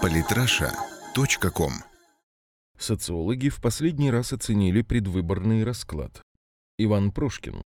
Политраша.ком Социологи в последний раз оценили предвыборный расклад. Иван Прошкин.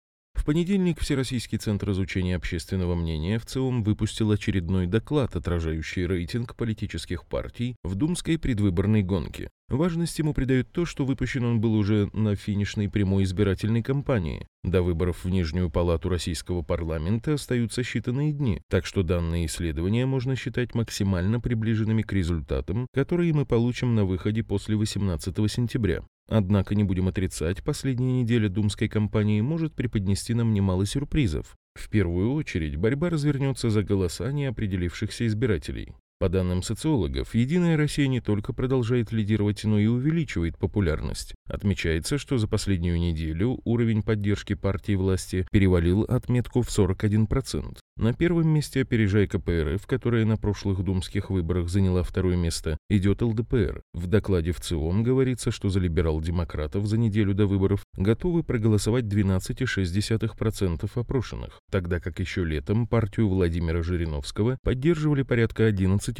В понедельник Всероссийский центр изучения общественного мнения в ЦИОМ выпустил очередной доклад, отражающий рейтинг политических партий в думской предвыборной гонке. Важность ему придает то, что выпущен он был уже на финишной прямой избирательной кампании. До выборов в Нижнюю палату российского парламента остаются считанные дни, так что данные исследования можно считать максимально приближенными к результатам, которые мы получим на выходе после 18 сентября. Однако не будем отрицать, последняя неделя думской кампании может преподнести нам немало сюрпризов. В первую очередь борьба развернется за голоса неопределившихся избирателей. По данным социологов, «Единая Россия» не только продолжает лидировать, но и увеличивает популярность. Отмечается, что за последнюю неделю уровень поддержки партии власти перевалил отметку в 41%. На первом месте, опережая КПРФ, которая на прошлых думских выборах заняла второе место, идет ЛДПР. В докладе в ЦИОМ говорится, что за либерал-демократов за неделю до выборов готовы проголосовать 12,6% опрошенных, тогда как еще летом партию Владимира Жириновского поддерживали порядка 11%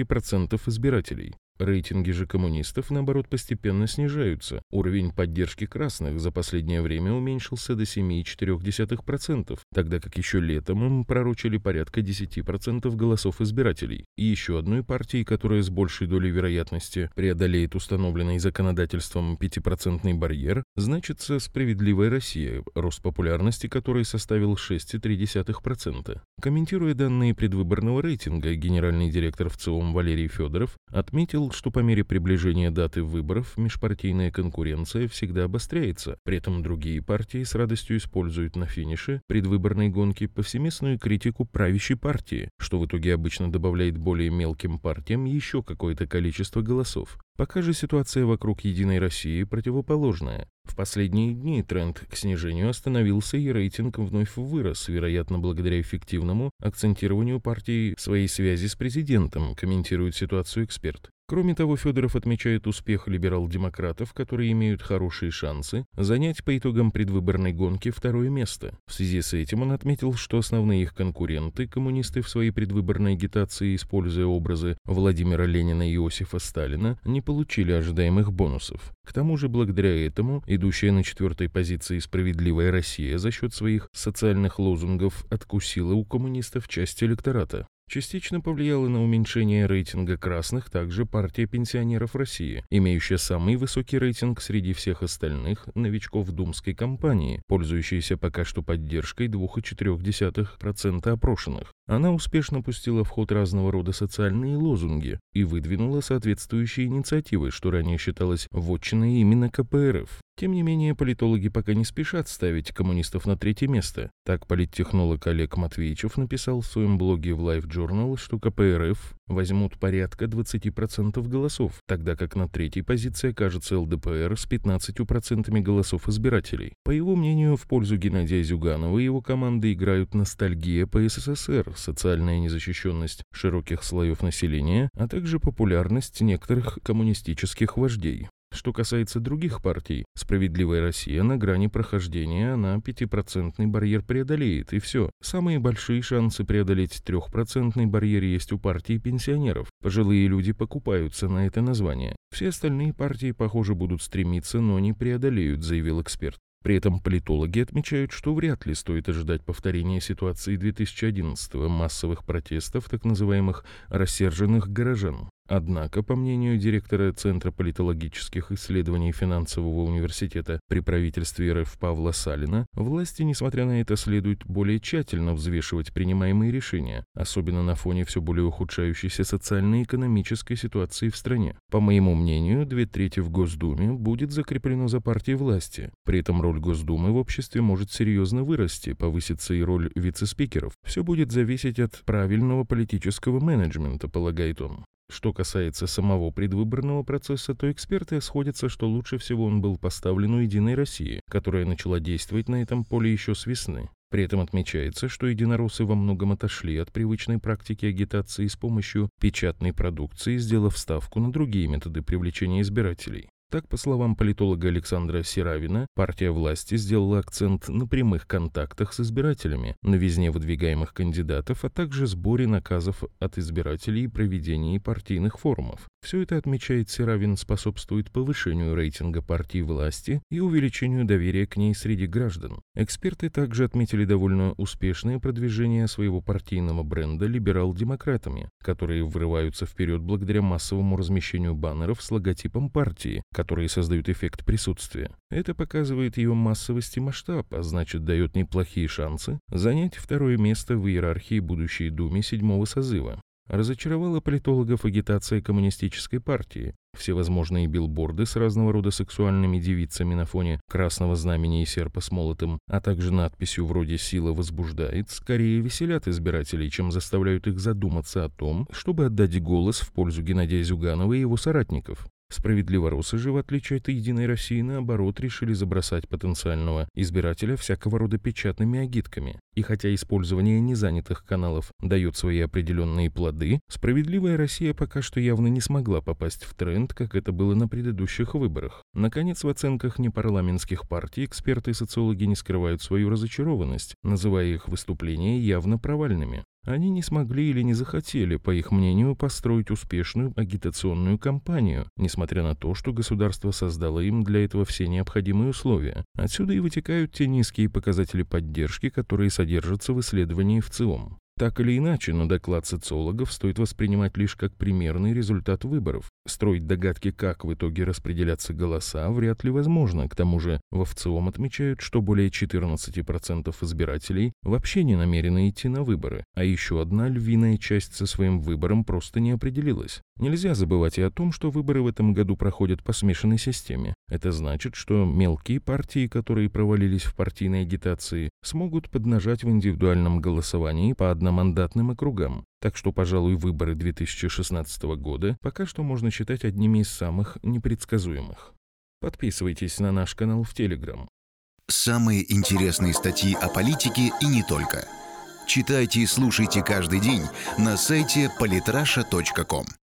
избирателей. Рейтинги же коммунистов, наоборот, постепенно снижаются. Уровень поддержки красных за последнее время уменьшился до 7,4%, тогда как еще летом им пророчили порядка 10% голосов избирателей. И еще одной партии, которая с большей долей вероятности преодолеет установленный законодательством 5% барьер, значится «Справедливая Россия», рост популярности которой составил 6,3%. Комментируя данные предвыборного рейтинга, генеральный директор ВЦИОМ Валерий Федоров отметил, что по мере приближения даты выборов межпартийная конкуренция всегда обостряется. При этом другие партии с радостью используют на финише предвыборной гонки повсеместную критику правящей партии, что в итоге обычно добавляет более мелким партиям еще какое-то количество голосов. Пока же ситуация вокруг «Единой России» противоположная. В последние дни тренд к снижению остановился и рейтинг вновь вырос, вероятно, благодаря эффективному акцентированию партии своей связи с президентом, комментирует ситуацию эксперт. Кроме того, Федоров отмечает успех либерал-демократов, которые имеют хорошие шансы занять по итогам предвыборной гонки второе место. В связи с этим он отметил, что основные их конкуренты, коммунисты в своей предвыборной агитации, используя образы Владимира Ленина и Иосифа Сталина, не получили ожидаемых бонусов. К тому же, благодаря этому, идущая на четвертой позиции «Справедливая Россия» за счет своих социальных лозунгов откусила у коммунистов часть электората. Частично повлияла на уменьшение рейтинга красных также партия пенсионеров России, имеющая самый высокий рейтинг среди всех остальных новичков думской кампании, пользующаяся пока что поддержкой 2,4% опрошенных. Она успешно пустила в ход разного рода социальные лозунги и выдвинула соответствующие инициативы, что ранее считалось вотчиной именно КПРФ. Тем не менее, политологи пока не спешат ставить коммунистов на третье место. Так политтехнолог Олег Матвеичев написал в своем блоге в Life Journal, что КПРФ возьмут порядка 20% голосов, тогда как на третьей позиции окажется ЛДПР с 15% голосов избирателей. По его мнению, в пользу Геннадия Зюганова и его команды играют ностальгия по СССР, социальная незащищенность широких слоев населения, а также популярность некоторых коммунистических вождей. Что касается других партий, «Справедливая Россия» на грани прохождения на пятипроцентный барьер преодолеет, и все. Самые большие шансы преодолеть трехпроцентный барьер есть у партии пенсионеров. Пожилые люди покупаются на это название. Все остальные партии, похоже, будут стремиться, но не преодолеют, заявил эксперт. При этом политологи отмечают, что вряд ли стоит ожидать повторения ситуации 2011 массовых протестов так называемых «рассерженных горожан». Однако, по мнению директора Центра политологических исследований финансового университета при правительстве РФ Павла Салина, власти, несмотря на это, следует более тщательно взвешивать принимаемые решения, особенно на фоне все более ухудшающейся социально-экономической ситуации в стране. По моему мнению, две трети в Госдуме будет закреплено за партией власти. При этом роль Госдумы в обществе может серьезно вырасти, повысится и роль вице-спикеров. Все будет зависеть от правильного политического менеджмента, полагает он. Что касается самого предвыборного процесса, то эксперты сходятся, что лучше всего он был поставлен у «Единой России», которая начала действовать на этом поле еще с весны. При этом отмечается, что единороссы во многом отошли от привычной практики агитации с помощью печатной продукции, сделав ставку на другие методы привлечения избирателей. Так, по словам политолога Александра Сиравина, партия власти сделала акцент на прямых контактах с избирателями, на везне выдвигаемых кандидатов, а также сборе наказов от избирателей и проведении партийных форумов. Все это, отмечает Сиравин, способствует повышению рейтинга партии власти и увеличению доверия к ней среди граждан. Эксперты также отметили довольно успешное продвижение своего партийного бренда либерал-демократами, которые вырываются вперед благодаря массовому размещению баннеров с логотипом партии, которые создают эффект присутствия. Это показывает ее массовость и масштаб, а значит дает неплохие шансы занять второе место в иерархии будущей Думе седьмого созыва. Разочаровала политологов агитация коммунистической партии. Всевозможные билборды с разного рода сексуальными девицами на фоне красного знамени и серпа с молотом, а также надписью вроде «Сила возбуждает», скорее веселят избирателей, чем заставляют их задуматься о том, чтобы отдать голос в пользу Геннадия Зюганова и его соратников. Справедливоросы же, в отличие от «Единой России», наоборот, решили забросать потенциального избирателя всякого рода печатными агитками. И хотя использование незанятых каналов дает свои определенные плоды, «Справедливая Россия» пока что явно не смогла попасть в тренд, как это было на предыдущих выборах. Наконец, в оценках непарламентских партий эксперты и социологи не скрывают свою разочарованность, называя их выступления явно провальными. Они не смогли или не захотели, по их мнению, построить успешную агитационную кампанию, несмотря на то, что государство создало им для этого все необходимые условия. Отсюда и вытекают те низкие показатели поддержки, которые содержатся в исследовании в ЦИОМ. Так или иначе, но доклад социологов стоит воспринимать лишь как примерный результат выборов. Строить догадки, как в итоге распределятся голоса, вряд ли возможно. К тому же в ВЦИОМ отмечают, что более 14% избирателей вообще не намерены идти на выборы, а еще одна львиная часть со своим выбором просто не определилась. Нельзя забывать и о том, что выборы в этом году проходят по смешанной системе. Это значит, что мелкие партии, которые провалились в партийной агитации, смогут поднажать в индивидуальном голосовании по одному одномандатным округам. Так что, пожалуй, выборы 2016 года пока что можно считать одними из самых непредсказуемых. Подписывайтесь на наш канал в Телеграм. Самые интересные статьи о политике и не только. Читайте и слушайте каждый день на сайте polytrasha.com.